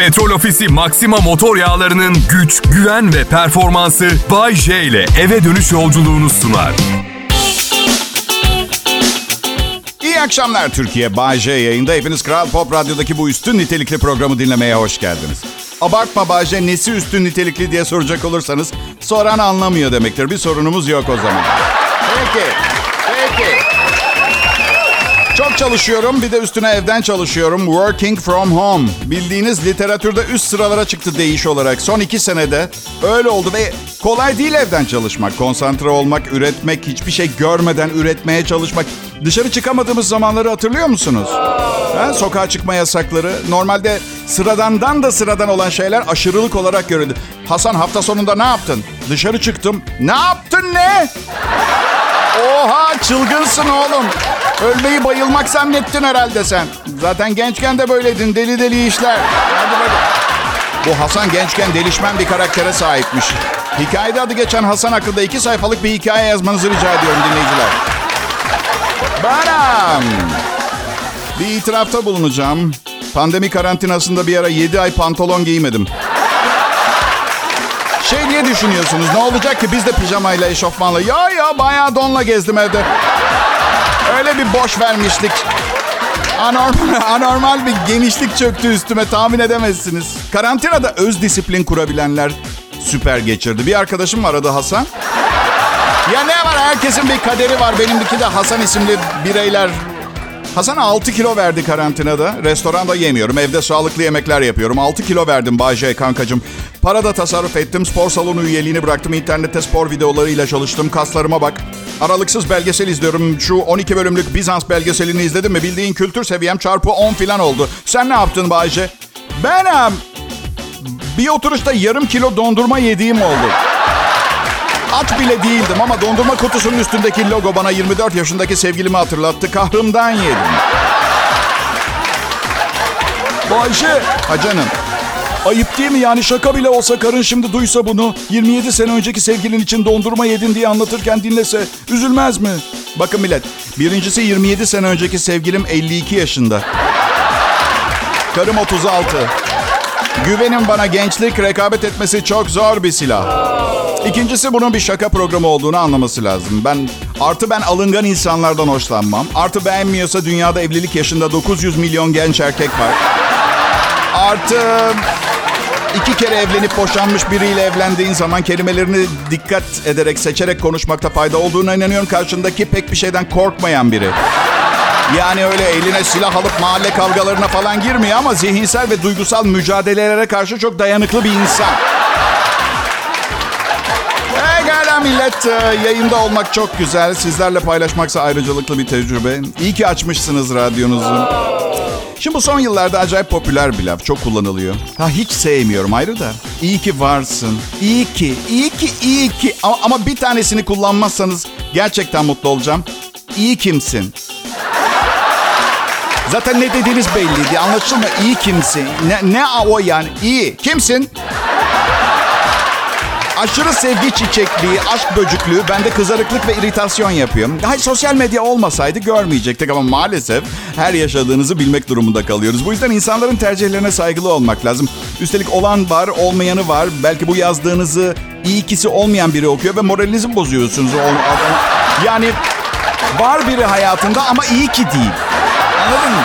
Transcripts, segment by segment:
Petrol Ofisi Maxima motor yağlarının güç, güven ve performansı Bay J ile eve dönüş yolculuğunu sunar. İyi akşamlar Türkiye. Bay J yayında. Hepiniz Kral Pop Radyo'daki bu üstün nitelikli programı dinlemeye hoş geldiniz. Abartma Bay J nesi üstün nitelikli diye soracak olursanız soran anlamıyor demektir. Bir sorunumuz yok o zaman. Peki. Çalışıyorum. Bir de üstüne evden çalışıyorum. Working from home. Bildiğiniz literatürde üst sıralara çıktı değiş olarak. Son iki senede öyle oldu ve kolay değil evden çalışmak. Konsantre olmak, üretmek, hiçbir şey görmeden üretmeye çalışmak. Dışarı çıkamadığımız zamanları hatırlıyor musunuz? Ha, sokağa çıkma yasakları. Normalde sıradandan da sıradan olan şeyler aşırılık olarak görüldü. Hasan hafta sonunda ne yaptın? Dışarı çıktım. Ne yaptın ne? Oha çılgınsın oğlum. Ölmeyi bayılmak zannettin herhalde sen. Zaten gençken de böyleydin. Deli deli işler. Hadi bakalım. Bu Hasan gençken delişmen bir karaktere sahipmiş. Hikayede adı geçen Hasan hakkında iki sayfalık bir hikaye yazmanızı rica ediyorum dinleyiciler. Baram. Bir itirafta bulunacağım. Pandemi karantinasında bir ara 7 ay pantolon giymedim. Şey diye düşünüyorsunuz. Ne olacak ki biz de pijamayla, eşofmanla. Ya ya bayağı donla gezdim evde. Öyle bir boş vermişlik. Anormal, anormal bir genişlik çöktü üstüme tahmin edemezsiniz. Karantinada öz disiplin kurabilenler süper geçirdi. Bir arkadaşım var adı Hasan. Ya ne var herkesin bir kaderi var. Benimdeki de Hasan isimli bireyler. Hasan 6 kilo verdi karantinada. Restoranda yemiyorum. Evde sağlıklı yemekler yapıyorum. 6 kilo verdim Bayce kankacığım. Para da tasarruf ettim. Spor salonu üyeliğini bıraktım. İnternette spor videolarıyla çalıştım. Kaslarıma bak. Aralıksız belgesel izliyorum. Şu 12 bölümlük Bizans belgeselini izledim mi? Bildiğin kültür seviyem çarpı 10 falan oldu. Sen ne yaptın Bayce? Ben bir oturuşta yarım kilo dondurma yediğim oldu. Aç bile değildim ama dondurma kutusunun üstündeki logo bana 24 yaşındaki sevgilimi hatırlattı. Kahrımdan yedim. Bayşe. Ha canım. Ayıp değil mi yani şaka bile olsa karın şimdi duysa bunu 27 sene önceki sevgilin için dondurma yedin diye anlatırken dinlese üzülmez mi? Bakın millet birincisi 27 sene önceki sevgilim 52 yaşında. Karım 36. Güvenin bana gençlik rekabet etmesi çok zor bir silah. İkincisi bunun bir şaka programı olduğunu anlaması lazım. Ben artı ben alıngan insanlardan hoşlanmam. Artı beğenmiyorsa dünyada evlilik yaşında 900 milyon genç erkek var. Artı iki kere evlenip boşanmış biriyle evlendiğin zaman kelimelerini dikkat ederek seçerek konuşmakta fayda olduğuna inanıyorum. Karşındaki pek bir şeyden korkmayan biri. Yani öyle eline silah alıp mahalle kavgalarına falan girmiyor ama zihinsel ve duygusal mücadelelere karşı çok dayanıklı bir insan. Pekala millet. e, Yayında olmak çok güzel. Sizlerle paylaşmaksa ayrıcalıklı bir tecrübe. İyi ki açmışsınız radyonuzu. Şimdi bu son yıllarda acayip popüler bir laf. Çok kullanılıyor. Ha hiç sevmiyorum ayrı da. İyi ki varsın. İyi ki, iyi ki, iyi ki. Ama, ama bir tanesini kullanmazsanız gerçekten mutlu olacağım. İyi kimsin? Zaten ne dediğiniz belliydi. Anlaşılma. İyi kimsin? Ne, ne o yani? İyi. Kimsin? Aşırı sevgi çiçekliği, aşk böcüklüğü bende kızarıklık ve iritasyon yapıyor. Hayır sosyal medya olmasaydı görmeyecektik ama maalesef her yaşadığınızı bilmek durumunda kalıyoruz. Bu yüzden insanların tercihlerine saygılı olmak lazım. Üstelik olan var, olmayanı var. Belki bu yazdığınızı iyi ikisi olmayan biri okuyor ve moralinizi bozuyorsunuz. Yani var biri hayatında ama iyi ki değil. Anladın mı?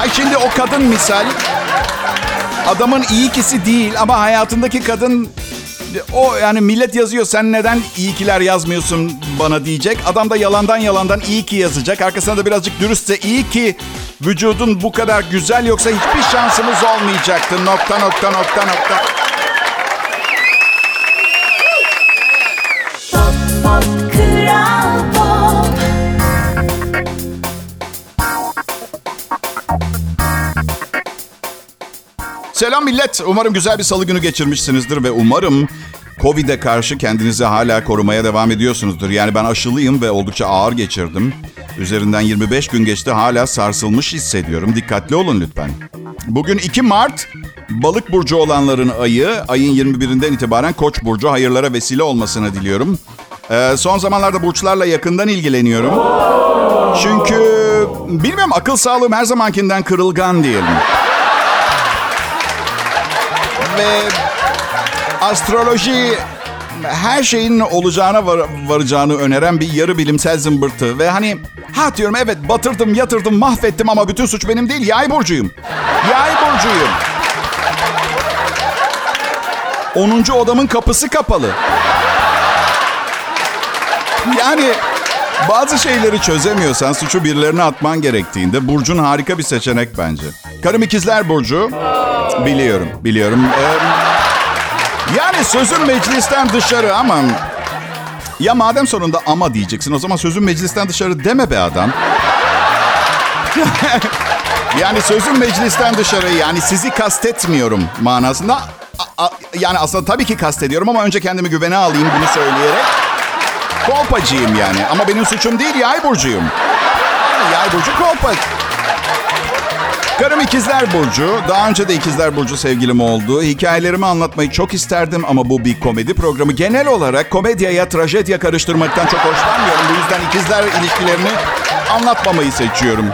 Ay şimdi o kadın misal adamın iyi ikisi değil ama hayatındaki kadın o yani millet yazıyor sen neden iyi kiler yazmıyorsun bana diyecek. Adam da yalandan yalandan iyi ki yazacak. Arkasına da birazcık dürüstse iyi ki vücudun bu kadar güzel yoksa hiçbir şansımız olmayacaktı. Nokta nokta nokta nokta. Selam millet. Umarım güzel bir salı günü geçirmişsinizdir ve umarım Covid'e karşı kendinizi hala korumaya devam ediyorsunuzdur. Yani ben aşılıyım ve oldukça ağır geçirdim. Üzerinden 25 gün geçti hala sarsılmış hissediyorum. Dikkatli olun lütfen. Bugün 2 Mart. Balık burcu olanların ayı. Ayın 21'inden itibaren Koç burcu hayırlara vesile olmasını diliyorum. Ee, son zamanlarda burçlarla yakından ilgileniyorum. Çünkü bilmem akıl sağlığım her zamankinden kırılgan diyelim. Ve astroloji her şeyin olacağına var, varacağını öneren bir yarı bilimsel zımbırtı. Ve hani ha diyorum evet batırdım, yatırdım, mahvettim ama bütün suç benim değil. Yay burcuyum. Yay burcuyum. 10. odamın kapısı kapalı. Yani bazı şeyleri çözemiyorsan suçu birilerine atman gerektiğinde Burcu'nun harika bir seçenek bence. Karım ikizler Burcu. Biliyorum, biliyorum. Ee, yani sözün meclisten dışarı ama... Ya madem sonunda ama diyeceksin o zaman sözün meclisten dışarı deme be adam. yani sözün meclisten dışarı yani sizi kastetmiyorum manasında. A- a- yani aslında tabii ki kastediyorum ama önce kendimi güvene alayım bunu söyleyerek. Kolpacıyım yani ama benim suçum değil yay burcuyum. Yay burcu kolpa. Karım ikizler burcu. Daha önce de ikizler burcu sevgilim oldu. Hikayelerimi anlatmayı çok isterdim ama bu bir komedi programı. Genel olarak komedyaya trajedya karıştırmaktan çok hoşlanmıyorum. Bu yüzden ikizler ilişkilerini anlatmamayı seçiyorum.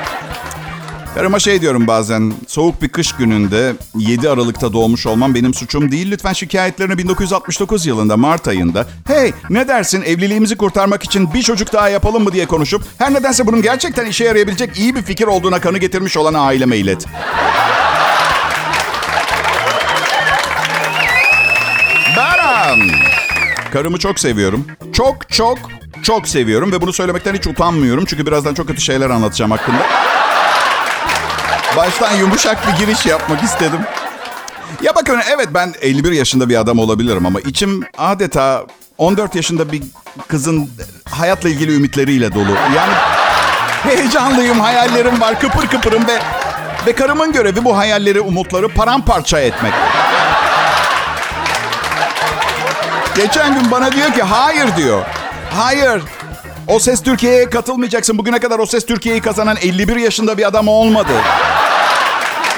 Karıma şey diyorum bazen, soğuk bir kış gününde 7 Aralık'ta doğmuş olmam benim suçum değil. Lütfen şikayetlerini 1969 yılında Mart ayında, hey ne dersin evliliğimizi kurtarmak için bir çocuk daha yapalım mı diye konuşup, her nedense bunun gerçekten işe yarayabilecek iyi bir fikir olduğuna kanı getirmiş olan aileme ilet. Baran. Karımı çok seviyorum. Çok çok çok seviyorum ve bunu söylemekten hiç utanmıyorum. Çünkü birazdan çok kötü şeyler anlatacağım hakkında. Baştan yumuşak bir giriş yapmak istedim. Ya bakın evet ben 51 yaşında bir adam olabilirim ama içim adeta 14 yaşında bir kızın hayatla ilgili ümitleriyle dolu. Yani heyecanlıyım, hayallerim var, kıpır kıpırım ve ve karımın görevi bu hayalleri, umutları paramparça etmek. Geçen gün bana diyor ki hayır diyor. Hayır. O Ses Türkiye'ye katılmayacaksın. Bugüne kadar O Ses Türkiye'yi kazanan 51 yaşında bir adam olmadı.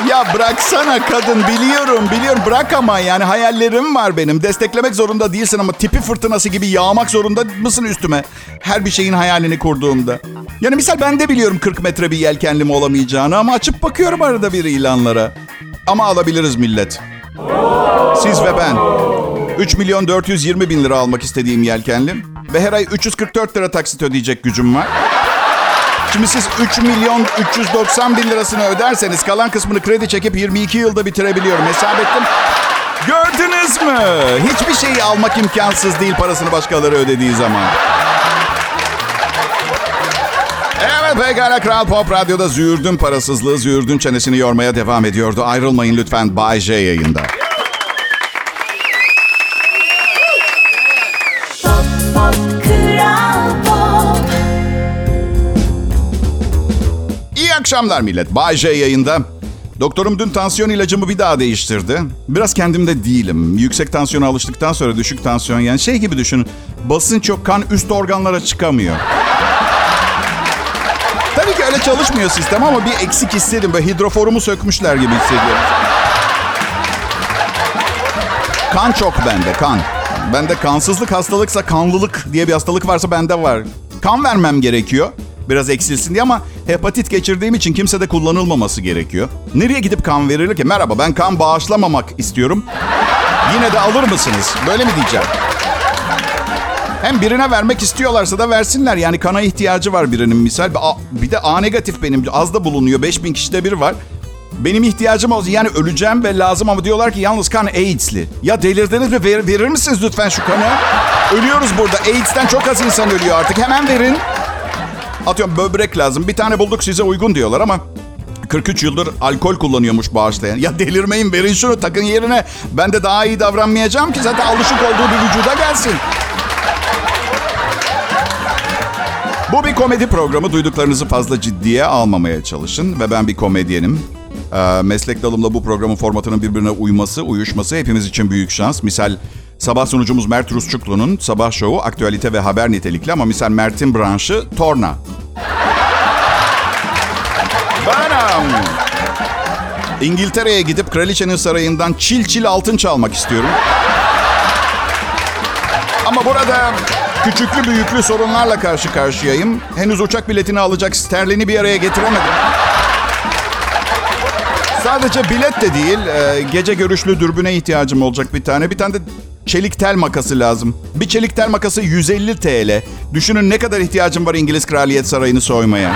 Ya bıraksana kadın biliyorum biliyorum bırak ama yani hayallerim var benim. Desteklemek zorunda değilsin ama tipi fırtınası gibi yağmak zorunda mısın üstüme? Her bir şeyin hayalini kurduğumda. Yani misal ben de biliyorum 40 metre bir yelkenlim olamayacağını ama açıp bakıyorum arada bir ilanlara. Ama alabiliriz millet. Siz ve ben. 3 milyon 420 bin lira almak istediğim yelkenlim. Ve her ay 344 lira taksit ödeyecek gücüm var. Şimdi siz 3 milyon 390 bin lirasını öderseniz kalan kısmını kredi çekip 22 yılda bitirebiliyorum. Hesap ettim. Gördünüz mü? Hiçbir şeyi almak imkansız değil parasını başkaları ödediği zaman. Evet pekala Kral Pop Radyo'da züğürdün parasızlığı züğürdün çenesini yormaya devam ediyordu. Ayrılmayın lütfen Bay J yayında. Akşamlar millet. Bay J yayında. Doktorum dün tansiyon ilacımı bir daha değiştirdi. Biraz kendimde değilim. Yüksek tansiyona alıştıktan sonra düşük tansiyon yani şey gibi düşünün. Basınç yok, kan üst organlara çıkamıyor. Tabii ki öyle çalışmıyor sistem ama bir eksik hissedim. Böyle hidroforumu sökmüşler gibi hissediyorum. Kan çok bende, kan. Bende kansızlık hastalıksa kanlılık diye bir hastalık varsa bende var. Kan vermem gerekiyor. Biraz eksilsin diye ama hepatit geçirdiğim için kimsede kullanılmaması gerekiyor. Nereye gidip kan verilir ki? Merhaba ben kan bağışlamamak istiyorum. Yine de alır mısınız? Böyle mi diyeceğim? Hem birine vermek istiyorlarsa da versinler. Yani kana ihtiyacı var birinin misal. Bir de A negatif benim. Az da bulunuyor. 5000 kişide bir var. Benim ihtiyacım olsun. Yani öleceğim ve lazım ama diyorlar ki yalnız kan AIDS'li. Ya delirdiniz mi? Ver- verir misiniz lütfen şu kanı? Ölüyoruz burada. AIDS'ten çok az insan ölüyor artık. Hemen verin. Atıyorum böbrek lazım. Bir tane bulduk size uygun diyorlar ama 43 yıldır alkol kullanıyormuş bağışlayan. Ya delirmeyin verin şunu takın yerine. Ben de daha iyi davranmayacağım ki zaten alışık olduğu bir vücuda gelsin. Bu bir komedi programı. Duyduklarınızı fazla ciddiye almamaya çalışın. Ve ben bir komedyenim. Ee, meslek dalımla bu programın formatının birbirine uyması, uyuşması hepimiz için büyük şans. Misal sabah sunucumuz Mert Rusçuklu'nun sabah şovu aktüelite ve haber nitelikli ama misal Mert'in branşı torna. Benim. İngiltere'ye gidip kraliçenin sarayından çil çil altın çalmak istiyorum. Ama burada küçüklü büyüklü sorunlarla karşı karşıyayım. Henüz uçak biletini alacak sterlini bir araya getiremedim. Sadece bilet de değil, e, gece görüşlü dürbüne ihtiyacım olacak bir tane. Bir tane de çelik tel makası lazım. Bir çelik tel makası 150 TL. Düşünün ne kadar ihtiyacım var İngiliz Kraliyet Sarayı'nı soymaya.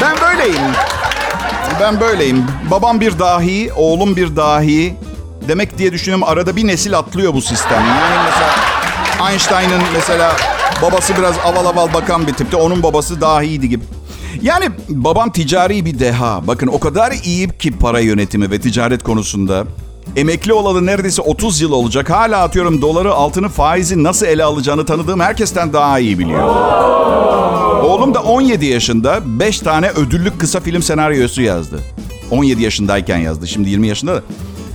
Ben böyleyim. Ben böyleyim. Babam bir dahi, oğlum bir dahi. Demek diye düşünüyorum arada bir nesil atlıyor bu sistem. Yani mesela Einstein'ın mesela babası biraz aval aval bakan bir tipti. Onun babası dahiydi gibi. Yani babam ticari bir deha. Bakın o kadar iyi ki para yönetimi ve ticaret konusunda. Emekli olalı neredeyse 30 yıl olacak. Hala atıyorum doları, altını, faizi nasıl ele alacağını tanıdığım herkesten daha iyi biliyor. Oğlum da 17 yaşında 5 tane ödüllük kısa film senaryosu yazdı. 17 yaşındayken yazdı. Şimdi 20 yaşında da.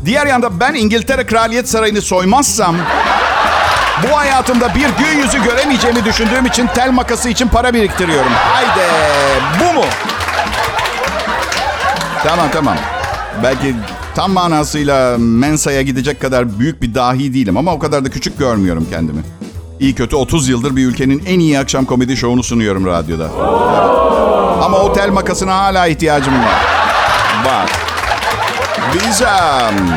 Diğer yanda ben İngiltere Kraliyet Sarayı'nı soymazsam bu hayatımda bir gün yüzü göremeyeceğimi düşündüğüm için tel makası için para biriktiriyorum. Haydi bu mu? Tamam tamam. Belki tam manasıyla mensaya gidecek kadar büyük bir dahi değilim ama o kadar da küçük görmüyorum kendimi. İyi kötü 30 yıldır bir ülkenin en iyi akşam komedi şovunu sunuyorum radyoda. Ama o tel makasına hala ihtiyacım var. Var. Biz um,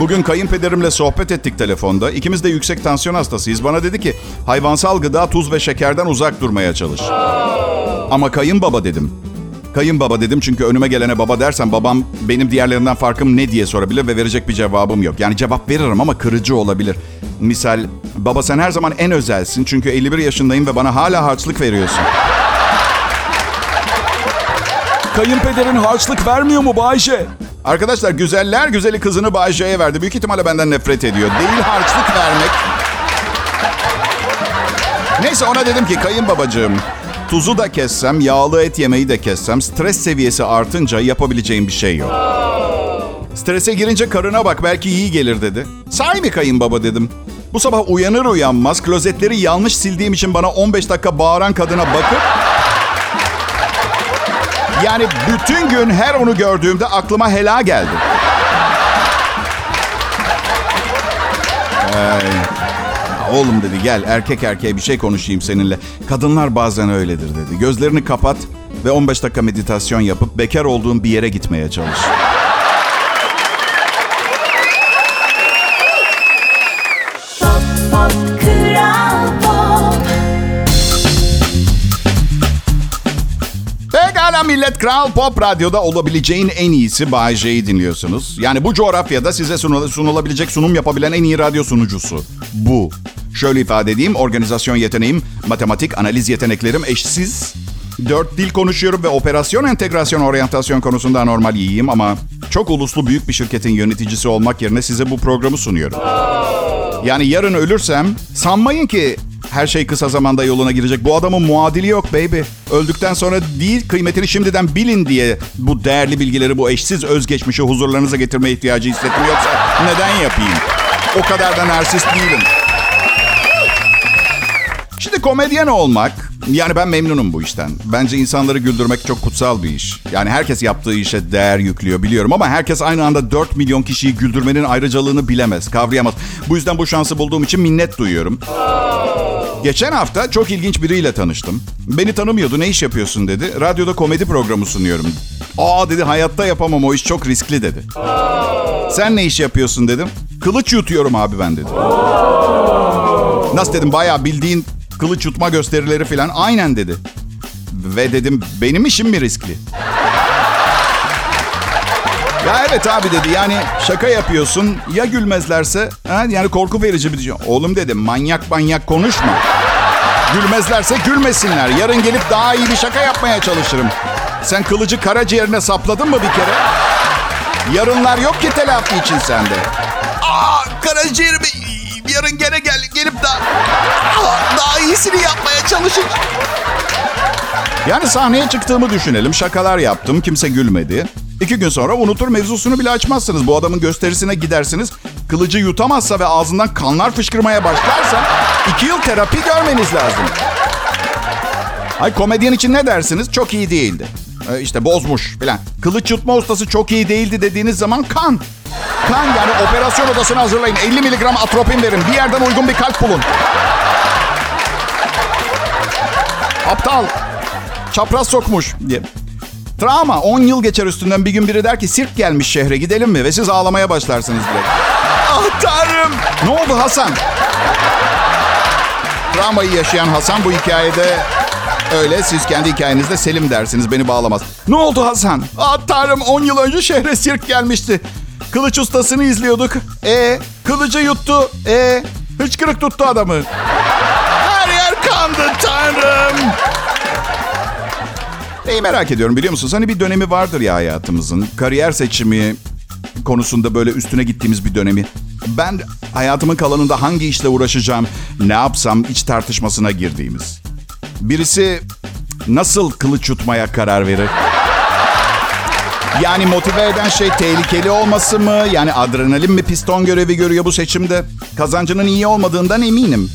bugün kayınpederimle sohbet ettik telefonda. İkimiz de yüksek tansiyon hastasıyız. Bana dedi ki hayvansal gıda, tuz ve şekerden uzak durmaya çalış. Ama kayınbaba dedim. Kayınbaba dedim çünkü önüme gelene baba dersen babam benim diğerlerinden farkım ne diye sorabilir ve verecek bir cevabım yok. Yani cevap veririm ama kırıcı olabilir. Misal baba sen her zaman en özelsin çünkü 51 yaşındayım ve bana hala harçlık veriyorsun. Kayınpederin harçlık vermiyor mu Bayşe? Arkadaşlar güzeller güzeli kızını Bayşe'ye verdi. Büyük ihtimalle benden nefret ediyor. Değil harçlık vermek. Neyse ona dedim ki kayınbabacığım tuzu da kessem, yağlı et yemeyi de kessem stres seviyesi artınca yapabileceğim bir şey yok. Strese girince karına bak belki iyi gelir dedi. Sahi mi kayınbaba dedim. Bu sabah uyanır uyanmaz klozetleri yanlış sildiğim için bana 15 dakika bağıran kadına bakıp yani bütün gün her onu gördüğümde aklıma hela geldi. Ay. Oğlum dedi gel erkek erkeğe bir şey konuşayım seninle. Kadınlar bazen öyledir dedi. Gözlerini kapat ve 15 dakika meditasyon yapıp bekar olduğun bir yere gitmeye çalış. Pop pop kral pop Pekala millet Kral Pop Radyo'da olabileceğin en iyisi Bay J'yi dinliyorsunuz. Yani bu coğrafyada size sunul- sunulabilecek sunum yapabilen en iyi radyo sunucusu. Bu. Şöyle ifade edeyim, organizasyon yeteneğim, matematik, analiz yeteneklerim eşsiz. Dört dil konuşuyorum ve operasyon entegrasyon oryantasyon konusunda normal iyiyim ama çok uluslu büyük bir şirketin yöneticisi olmak yerine size bu programı sunuyorum. Yani yarın ölürsem sanmayın ki her şey kısa zamanda yoluna girecek. Bu adamın muadili yok baby. Öldükten sonra değil kıymetini şimdiden bilin diye bu değerli bilgileri, bu eşsiz özgeçmişi huzurlarınıza getirmeye ihtiyacı hissettim. Yoksa neden yapayım? O kadar da narsist değilim. Şimdi komedyen olmak, yani ben memnunum bu işten. Bence insanları güldürmek çok kutsal bir iş. Yani herkes yaptığı işe değer yüklüyor biliyorum ama herkes aynı anda 4 milyon kişiyi güldürmenin ayrıcalığını bilemez, kavrayamaz. Bu yüzden bu şansı bulduğum için minnet duyuyorum. Geçen hafta çok ilginç biriyle tanıştım. Beni tanımıyordu, ne iş yapıyorsun dedi. Radyoda komedi programı sunuyorum. Aa dedi hayatta yapamam o iş çok riskli dedi. Sen ne iş yapıyorsun dedim. Kılıç yutuyorum abi ben dedi. Nasıl dedim bayağı bildiğin kılıç yutma gösterileri falan aynen dedi. Ve dedim benim işim mi riskli? Ya evet abi dedi yani şaka yapıyorsun ya gülmezlerse ha? yani korku verici bir şey. Oğlum dedim manyak manyak konuşma. Gülmezlerse gülmesinler. Yarın gelip daha iyi bir şaka yapmaya çalışırım. Sen kılıcı karaciğerine sapladın mı bir kere? Yarınlar yok ki telafi için sende. Aa karaciğerimi yarın gene gel gelip daha, daha iyisini yapmaya çalışacağım. Yani sahneye çıktığımı düşünelim. Şakalar yaptım. Kimse gülmedi. İki gün sonra unutur mevzusunu bile açmazsınız. Bu adamın gösterisine gidersiniz. Kılıcı yutamazsa ve ağzından kanlar fışkırmaya başlarsa iki yıl terapi görmeniz lazım. Ay komedyen için ne dersiniz? Çok iyi değildi. Ee, işte bozmuş filan. Kılıç yutma ustası çok iyi değildi dediğiniz zaman kan. Kan yani operasyon odasını hazırlayın. 50 miligram atropin verin. Bir yerden uygun bir kalp bulun. Aptal. Çapraz sokmuş diye. Travma 10 yıl geçer üstünden bir gün biri der ki sirk gelmiş şehre gidelim mi? Ve siz ağlamaya başlarsınız direkt. Ah tanrım. Ne oldu Hasan? Travmayı yaşayan Hasan bu hikayede öyle. Siz kendi hikayenizde Selim dersiniz beni bağlamaz. Ne oldu Hasan? Ah tanrım 10 yıl önce şehre sirk gelmişti. Kılıç ustasını izliyorduk. E kılıcı yuttu. E hıçkırık tuttu adamı. Her yer kandı tanrım. Neyi merak ediyorum biliyor musunuz? Hani bir dönemi vardır ya hayatımızın. Kariyer seçimi konusunda böyle üstüne gittiğimiz bir dönemi. Ben hayatımın kalanında hangi işle uğraşacağım, ne yapsam iç tartışmasına girdiğimiz. Birisi nasıl kılıç yutmaya karar verir? Yani motive eden şey tehlikeli olması mı? Yani adrenalin mi piston görevi görüyor bu seçimde? Kazancının iyi olmadığından eminim.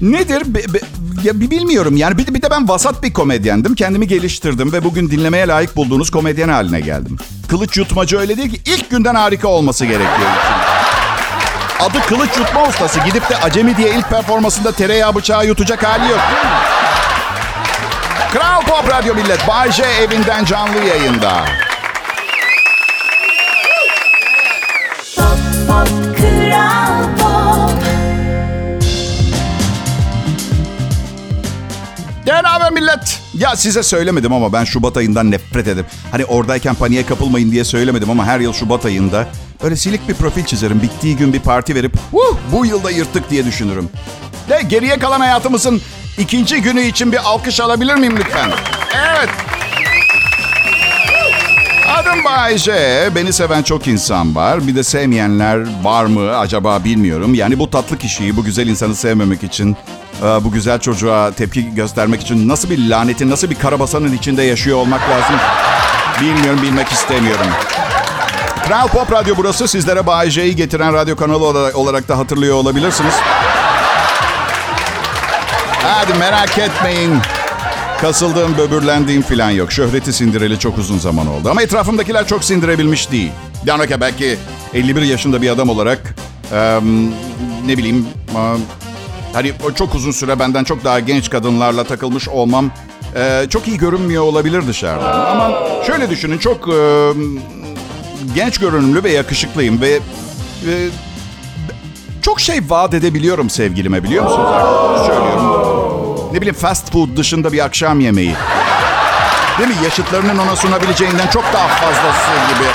Nedir? Be, be, ya bilmiyorum. Yani bir de, bir de ben vasat bir komedyendim. Kendimi geliştirdim ve bugün dinlemeye layık bulduğunuz komedyen haline geldim. Kılıç yutmacı öyle değil ki. ilk günden harika olması gerekiyor. Adı kılıç yutma ustası. Gidip de acemi diye ilk performansında tereyağı bıçağı yutacak hali yok. Kral Pop Radyo Millet. Bay J evinden canlı yayında. Ya ne haber millet? Ya size söylemedim ama ben Şubat ayından nefret ederim. Hani oradayken paniğe kapılmayın diye söylemedim ama her yıl Şubat ayında böyle silik bir profil çizerim. Bittiği gün bir parti verip "Huh, bu yılda yırttık diye düşünürüm. De geriye kalan hayatımızın ikinci günü için bir alkış alabilir miyim lütfen? Evet. Adım Bayce. Beni seven çok insan var. Bir de sevmeyenler var mı acaba bilmiyorum. Yani bu tatlı kişiyi, bu güzel insanı sevmemek için, e, bu güzel çocuğa tepki göstermek için nasıl bir lanetin, nasıl bir karabasanın içinde yaşıyor olmak lazım? Bilmiyorum, bilmek istemiyorum. Kral Pop Radyo burası. Sizlere Bay J'yi getiren radyo kanalı olarak da hatırlıyor olabilirsiniz. Hadi merak etmeyin. Kasıldığım, böbürlendiğim falan yok. Şöhreti sindireli çok uzun zaman oldu. Ama etrafımdakiler çok sindirebilmiş değil. Yani okey, belki 51 yaşında bir adam olarak eee, ne bileyim hani çok uzun süre benden çok daha genç kadınlarla takılmış olmam eee, çok iyi görünmüyor olabilir dışarıdan. Ama şöyle düşünün çok eee, genç görünümlü ve yakışıklıyım ve eee, çok şey vaat edebiliyorum sevgilime biliyor musunuz? Söylüyorum. Ne bileyim fast food dışında bir akşam yemeği. Değil mi? Yaşıtlarının ona sunabileceğinden çok daha fazlası gibi.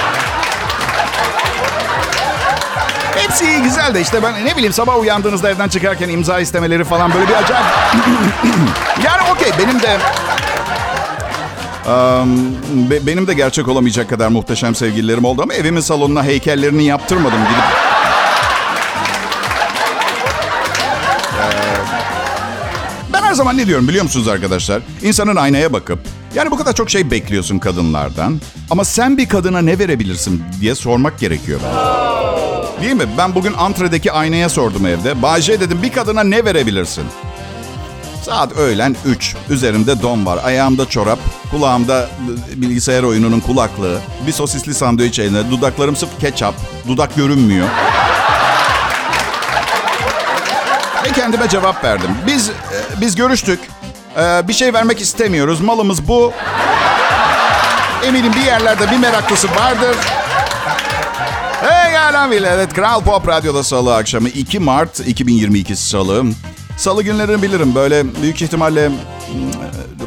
Hepsi iyi güzel de işte ben ne bileyim sabah uyandığınızda evden çıkarken imza istemeleri falan böyle bir acayip. yani okey benim de Am, be- benim de gerçek olamayacak kadar muhteşem sevgililerim oldu ama evimin salonuna heykellerini yaptırmadım gidip zaman ne diyorum biliyor musunuz arkadaşlar? İnsanın aynaya bakıp yani bu kadar çok şey bekliyorsun kadınlardan ama sen bir kadına ne verebilirsin diye sormak gerekiyor bence. Değil mi? Ben bugün antredeki aynaya sordum evde. Bayce dedim bir kadına ne verebilirsin? Saat öğlen 3. Üzerimde don var. Ayağımda çorap. Kulağımda bilgisayar oyununun kulaklığı. Bir sosisli sandviç elinde. Dudaklarım sırf ketçap. Dudak görünmüyor. Ve kendime cevap verdim. Biz e, biz görüştük. E, bir şey vermek istemiyoruz. Malımız bu. Eminim bir yerlerde bir meraklısı vardır. Hey gelen bile. Evet Kral Pop Radyo'da salı akşamı 2 Mart 2022 salı. Salı günlerini bilirim. Böyle büyük ihtimalle mm,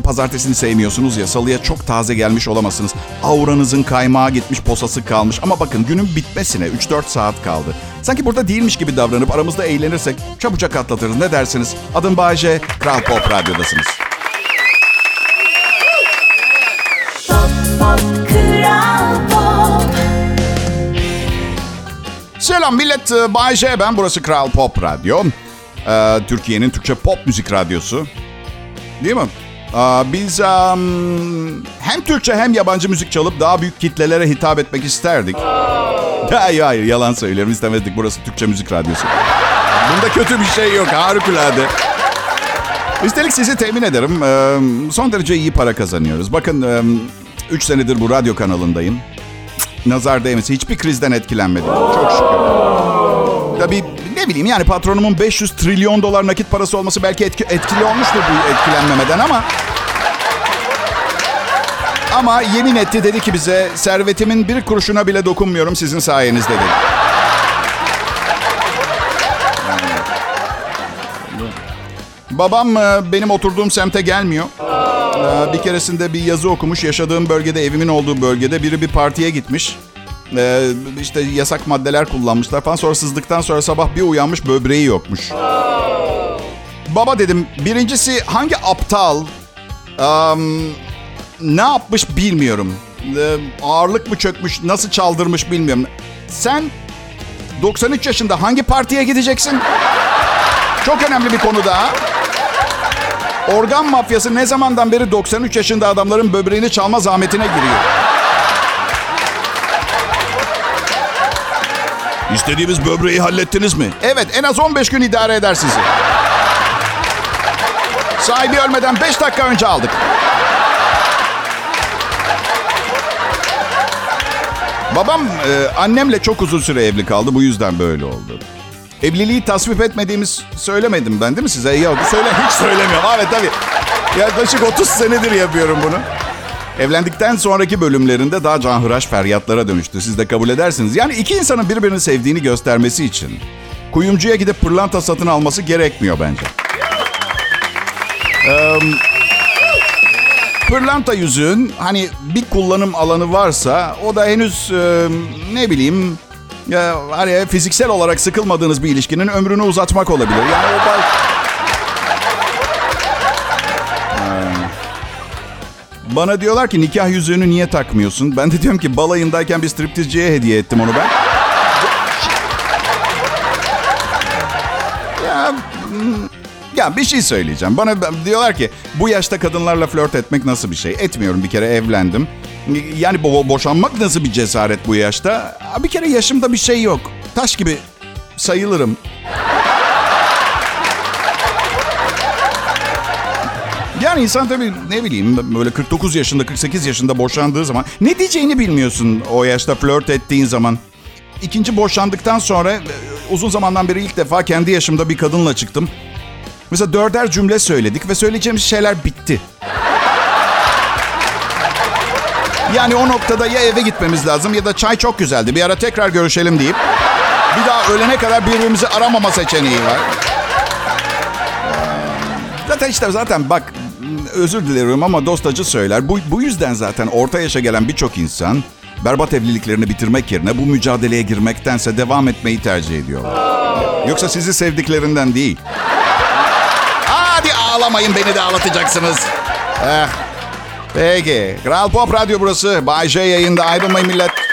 pazartesini sevmiyorsunuz ya. Salıya çok taze gelmiş olamazsınız. Auranızın kaymağı gitmiş, posası kalmış. Ama bakın günün bitmesine 3-4 saat kaldı. Sanki burada değilmiş gibi davranıp aramızda eğlenirsek çabucak atlatırız. Ne dersiniz? Adım Bayece, Kral Pop Radyo'dasınız. Pop pop kral pop Selam millet, e, Bay J ben. Burası Kral Pop Radyo. Ee, Türkiye'nin Türkçe pop müzik radyosu. Değil mi? Biz am, hem Türkçe hem yabancı müzik çalıp daha büyük kitlelere hitap etmek isterdik. Hayır hayır yalan söylüyorum istemezdik. Burası Türkçe müzik radyosu. Bunda kötü bir şey yok harikulade. Üstelik sizi temin ederim. e, Son derece iyi para kazanıyoruz. Bakın 3 senedir bu radyo kanalındayım. Nazar değmesi. Hiçbir krizden etkilenmedim. Çok şükür. Tabii ne bileyim yani patronumun 500 trilyon dolar nakit parası olması belki etki, etkili olmuştur bu etkilenmemeden ama... Ama yemin etti dedi ki bize servetimin bir kuruşuna bile dokunmuyorum sizin sayenizde dedi. Babam e, benim oturduğum semte gelmiyor. E, Bir keresinde bir yazı okumuş. Yaşadığım bölgede, evimin olduğu bölgede biri bir partiye gitmiş. E, işte yasak maddeler kullanmışlar falan. Sonra sızdıktan sonra sabah bir uyanmış böbreği yokmuş. Baba dedim birincisi hangi aptal am, ne yapmış bilmiyorum. E, ağırlık mı çökmüş, nasıl çaldırmış bilmiyorum. Sen 93 yaşında hangi partiye gideceksin? Çok önemli bir konu daha. Organ mafyası ne zamandan beri 93 yaşında adamların böbreğini çalma zahmetine giriyor. İstediğimiz böbreği hallettiniz mi? Evet, en az 15 gün idare eder sizi. Sahibi ölmeden 5 dakika önce aldık. Babam e, annemle çok uzun süre evli kaldı. Bu yüzden böyle oldu. Evliliği tasvip etmediğimiz söylemedim ben değil mi size? Yok söyle hiç söylemiyorum. Evet tabii. Yaklaşık 30 senedir yapıyorum bunu. Evlendikten sonraki bölümlerinde daha canhıraş feryatlara dönüştü. Siz de kabul edersiniz. Yani iki insanın birbirini sevdiğini göstermesi için kuyumcuya gidip pırlanta satın alması gerekmiyor bence. Ee, pırlanta yüzüğün hani bir kullanım alanı varsa o da henüz e, ne bileyim ya, hani fiziksel olarak sıkılmadığınız bir ilişkinin ömrünü uzatmak olabilir. Yani o ba- Bana diyorlar ki nikah yüzüğünü niye takmıyorsun? Ben de diyorum ki balayındayken bir striptizciye hediye ettim onu ben. ya, hmm, ya bir şey söyleyeceğim. Bana diyorlar ki bu yaşta kadınlarla flört etmek nasıl bir şey? Etmiyorum bir kere evlendim. Yani bo- boşanmak nasıl bir cesaret bu yaşta? Bir kere yaşımda bir şey yok. Taş gibi sayılırım. Yani insan tabii ne bileyim böyle 49 yaşında 48 yaşında boşandığı zaman ne diyeceğini bilmiyorsun o yaşta flört ettiğin zaman. İkinci boşandıktan sonra e, uzun zamandan beri ilk defa kendi yaşımda bir kadınla çıktım. Mesela dörder cümle söyledik ve söyleyeceğimiz şeyler bitti. Yani o noktada ya eve gitmemiz lazım ya da çay çok güzeldi. Bir ara tekrar görüşelim deyip bir daha ölene kadar birbirimizi aramama seçeneği var. Zaten işte zaten bak özür dilerim ama dostacı söyler. Bu, bu yüzden zaten orta yaşa gelen birçok insan berbat evliliklerini bitirmek yerine bu mücadeleye girmektense devam etmeyi tercih ediyorlar. Yoksa sizi sevdiklerinden değil. Hadi ağlamayın beni de ağlatacaksınız. Eh. Peki. Kral Pop Radyo burası. Bay J yayında ayrılmayın millet.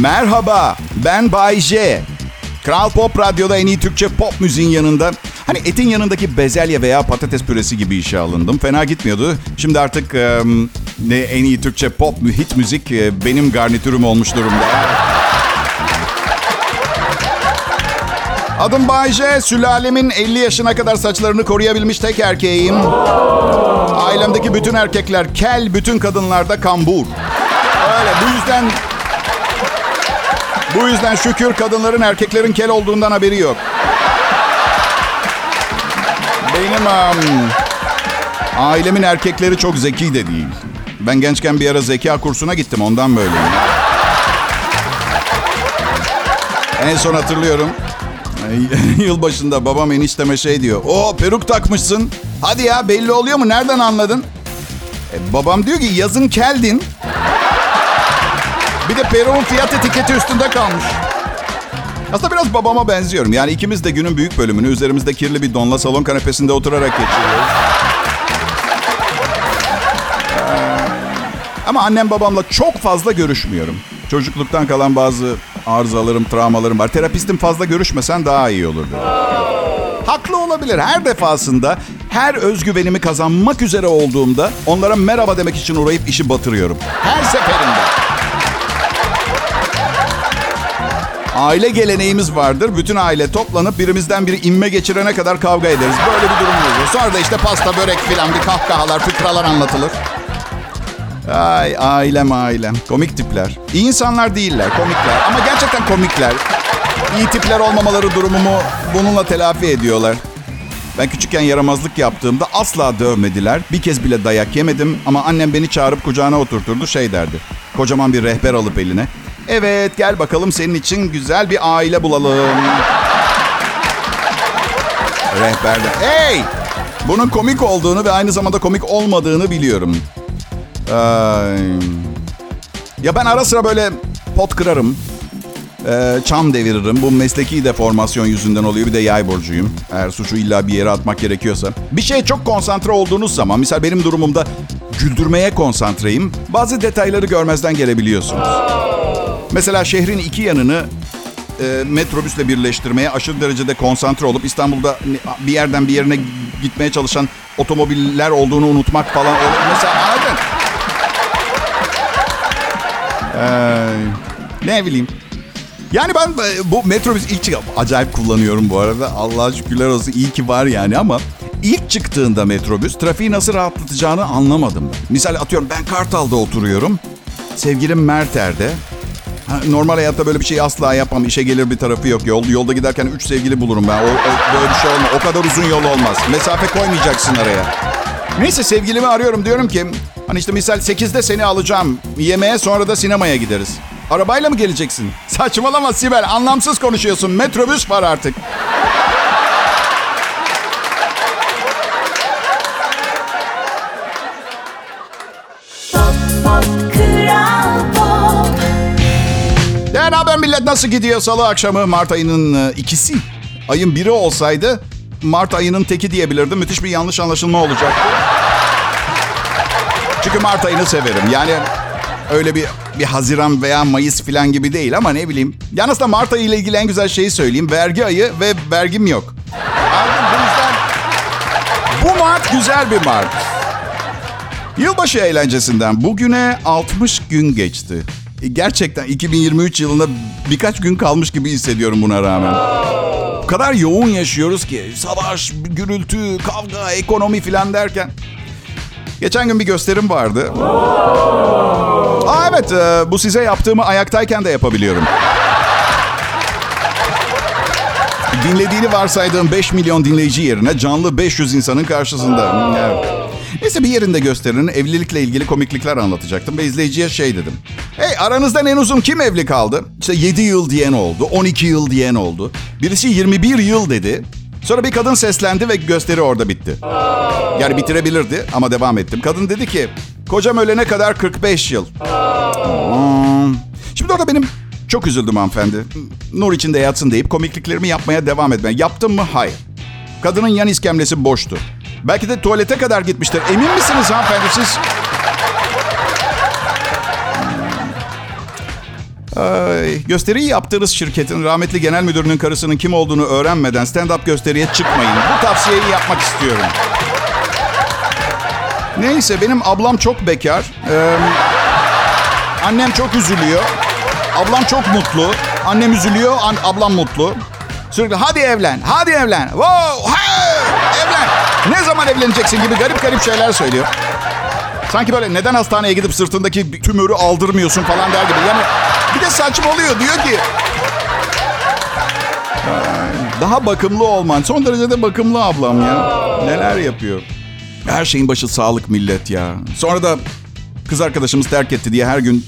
Merhaba, ben Bay J. Kral Pop Radyo'da en iyi Türkçe pop müziğin yanında... Hani etin yanındaki bezelye veya patates püresi gibi işe alındım. Fena gitmiyordu. Şimdi artık e, ne en iyi Türkçe pop hit müzik e, benim garnitürüm olmuş durumda. Adım Bay J. Sülalemin 50 yaşına kadar saçlarını koruyabilmiş tek erkeğim. Ailemdeki bütün erkekler kel, bütün kadınlar da kambur. Öyle bu yüzden bu yüzden şükür kadınların erkeklerin kel olduğundan haberi yok. Benim am, ailemin erkekleri çok zeki de değil. Ben gençken bir ara zeka kursuna gittim ondan böyleyim. En son hatırlıyorum. Yılbaşında babam enişteme şey diyor. O peruk takmışsın. Hadi ya belli oluyor mu? Nereden anladın? E, babam diyor ki yazın keldin. Bir de peruğun fiyat etiketi üstünde kalmış. Aslında biraz babama benziyorum. Yani ikimiz de günün büyük bölümünü üzerimizde kirli bir donla salon kanepesinde oturarak geçiriyoruz. Ee, Ama annem babamla çok fazla görüşmüyorum. Çocukluktan kalan bazı arızalarım, travmalarım var. Terapistim fazla görüşmesen daha iyi olur dedi. Haklı olabilir. Her defasında her özgüvenimi kazanmak üzere olduğumda onlara merhaba demek için uğrayıp işi batırıyorum. Her seferinde. Aile geleneğimiz vardır. Bütün aile toplanıp birimizden biri inme geçirene kadar kavga ederiz. Böyle bir durum oluyor. Sonra da işte pasta, börek filan bir kahkahalar, fıkralar anlatılır. Ay ailem ailem. Komik tipler. İyi insanlar değiller, komikler. Ama gerçekten komikler. iyi tipler olmamaları durumumu bununla telafi ediyorlar. Ben küçükken yaramazlık yaptığımda asla dövmediler. Bir kez bile dayak yemedim ama annem beni çağırıp kucağına oturturdu şey derdi. Kocaman bir rehber alıp eline. Evet gel bakalım senin için güzel bir aile bulalım. Rehberde. Hey! Bunun komik olduğunu ve aynı zamanda komik olmadığını biliyorum. Ay. Ya ben ara sıra böyle pot kırarım. Ee, çam deviririm. Bu mesleki deformasyon yüzünden oluyor. Bir de yay burcuyum. Eğer suçu illa bir yere atmak gerekiyorsa. Bir şeye çok konsantre olduğunuz zaman, misal benim durumumda güldürmeye konsantreyim. Bazı detayları görmezden gelebiliyorsunuz. Mesela şehrin iki yanını e, metrobüsle birleştirmeye aşırı derecede konsantre olup İstanbul'da bir yerden bir yerine gitmeye çalışan otomobiller olduğunu unutmak falan. Mesela anladın? Ee, ne bileyim. Yani ben e, bu metrobüs ilk çık acayip kullanıyorum bu arada. Allah şükürler olsun iyi ki var yani ama ilk çıktığında metrobüs trafiği nasıl rahatlatacağını anlamadım. Misal atıyorum ben Kartal'da oturuyorum. Sevgilim Merter'de. Normal hayatta böyle bir şey asla yapmam. İşe gelir bir tarafı yok. Yol, yolda giderken üç sevgili bulurum ben. O, o, böyle bir şey olmaz. O kadar uzun yol olmaz. Mesafe koymayacaksın araya. Neyse sevgilimi arıyorum diyorum ki hani işte misal 8'de seni alacağım. Yemeğe sonra da sinemaya gideriz. Arabayla mı geleceksin? Saçmalama Sibel. Anlamsız konuşuyorsun. Metrobüs var artık. Millet nasıl gidiyor salı akşamı Mart ayının e, ikisi. Ayın biri olsaydı Mart ayının teki diyebilirdim. Müthiş bir yanlış anlaşılma olacaktı. Çünkü Mart ayını severim. Yani öyle bir bir Haziran veya Mayıs falan gibi değil ama ne bileyim. Yalnız da Mart ayı ile ilgili en güzel şeyi söyleyeyim. Vergi ayı ve vergim yok. Anladın? Bu yüzden bu Mart güzel bir Mart. Yılbaşı eğlencesinden bugüne 60 gün geçti. Gerçekten 2023 yılında birkaç gün kalmış gibi hissediyorum buna rağmen. O kadar yoğun yaşıyoruz ki savaş, gürültü, kavga, ekonomi filan derken. Geçen gün bir gösterim vardı. Aa evet e, bu size yaptığımı ayaktayken de yapabiliyorum. Dinlediğini varsaydığım 5 milyon dinleyici yerine canlı 500 insanın karşısında. Evet. Neyse bir yerinde gösterinin evlilikle ilgili komiklikler anlatacaktım ve izleyiciye şey dedim. Hey aranızdan en uzun kim evli kaldı? İşte 7 yıl diyen oldu, 12 yıl diyen oldu. Birisi 21 yıl dedi. Sonra bir kadın seslendi ve gösteri orada bitti. Yani bitirebilirdi ama devam ettim. Kadın dedi ki, kocam ölene kadar 45 yıl. Hmm. Şimdi orada benim çok üzüldüm hanımefendi. Nur içinde yatsın deyip komikliklerimi yapmaya devam etmeye. Yaptım mı? Hayır. Kadının yan iskemlesi boştu. Belki de tuvalete kadar gitmiştir. Emin misiniz hanımefendi siz? Ay, gösteriyi yaptığınız şirketin rahmetli genel müdürünün karısının kim olduğunu öğrenmeden stand-up gösteriye çıkmayın. Bu tavsiyeyi yapmak istiyorum. Neyse benim ablam çok bekar. Ee, annem çok üzülüyor. Ablam çok mutlu. Annem üzülüyor, an- ablam mutlu. Sürekli hadi evlen, hadi evlen. Wow, hey. Ne zaman evleneceksin gibi garip garip şeyler söylüyor. Sanki böyle neden hastaneye gidip sırtındaki tümörü aldırmıyorsun falan der gibi. Yani bir de saçmalıyor diyor ki "Ay, daha bakımlı olman. Son derecede bakımlı ablam ya. Neler yapıyor. Her şeyin başı sağlık millet ya. Sonra da kız arkadaşımız terk etti diye her gün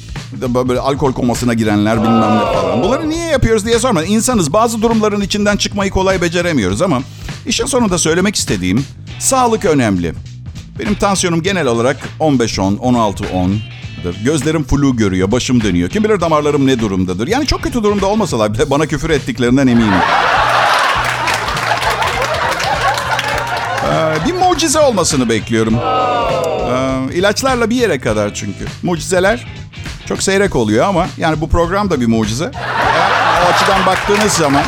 böyle alkol komasına girenler bilmem ne falan. Bunları niye yapıyoruz diye sorma. İnsanız bazı durumların içinden çıkmayı kolay beceremiyoruz ama işin sonunda söylemek istediğim sağlık önemli. Benim tansiyonum genel olarak 15-10, 16-10'dır. Gözlerim flu görüyor, başım dönüyor. Kim bilir damarlarım ne durumdadır. Yani çok kötü durumda olmasalar bile bana küfür ettiklerinden eminim. Ee, bir mucize olmasını bekliyorum. Ee, ilaçlarla bir yere kadar çünkü. Mucizeler çok seyrek oluyor ama yani bu program da bir mucize. Ee, o açıdan baktığınız zaman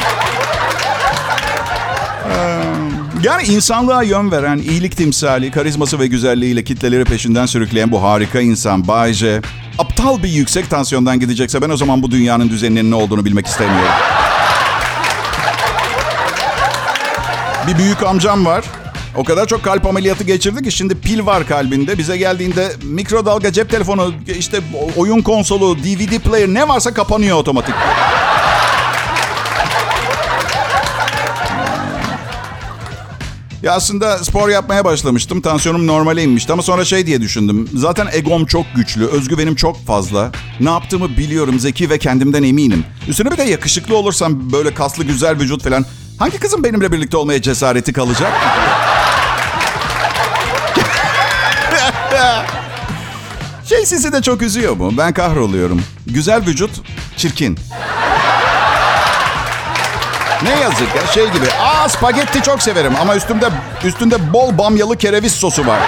yani insanlığa yön veren, iyilik timsali, karizması ve güzelliğiyle kitleleri peşinden sürükleyen bu harika insan Bay aptal bir yüksek tansiyondan gidecekse ben o zaman bu dünyanın düzeninin ne olduğunu bilmek istemiyorum. Bir büyük amcam var. O kadar çok kalp ameliyatı geçirdi ki şimdi pil var kalbinde. Bize geldiğinde mikrodalga, cep telefonu, işte oyun konsolu, DVD player ne varsa kapanıyor otomatik. Ya aslında spor yapmaya başlamıştım. Tansiyonum normale inmişti ama sonra şey diye düşündüm. Zaten egom çok güçlü, özgüvenim çok fazla. Ne yaptığımı biliyorum, zeki ve kendimden eminim. Üstüne bir de yakışıklı olursam böyle kaslı güzel vücut falan. Hangi kızın benimle birlikte olmaya cesareti kalacak? şey sizi de çok üzüyor mu? Ben kahroluyorum. Güzel vücut, çirkin. Ne yazık ya şey gibi. Aa spagetti çok severim ama üstümde üstünde bol bamyalı kereviz sosu var.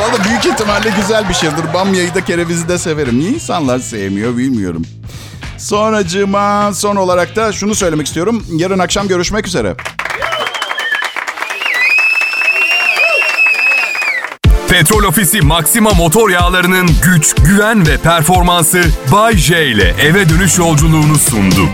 Valla büyük ihtimalle güzel bir şeydir. Bamyayı da kerevizi de severim. Niye insanlar sevmiyor bilmiyorum. Sonracığıma son olarak da şunu söylemek istiyorum. Yarın akşam görüşmek üzere. Petrol Ofisi Maxima motor yağlarının güç, güven ve performansı Bay J ile eve dönüş yolculuğunu sundu.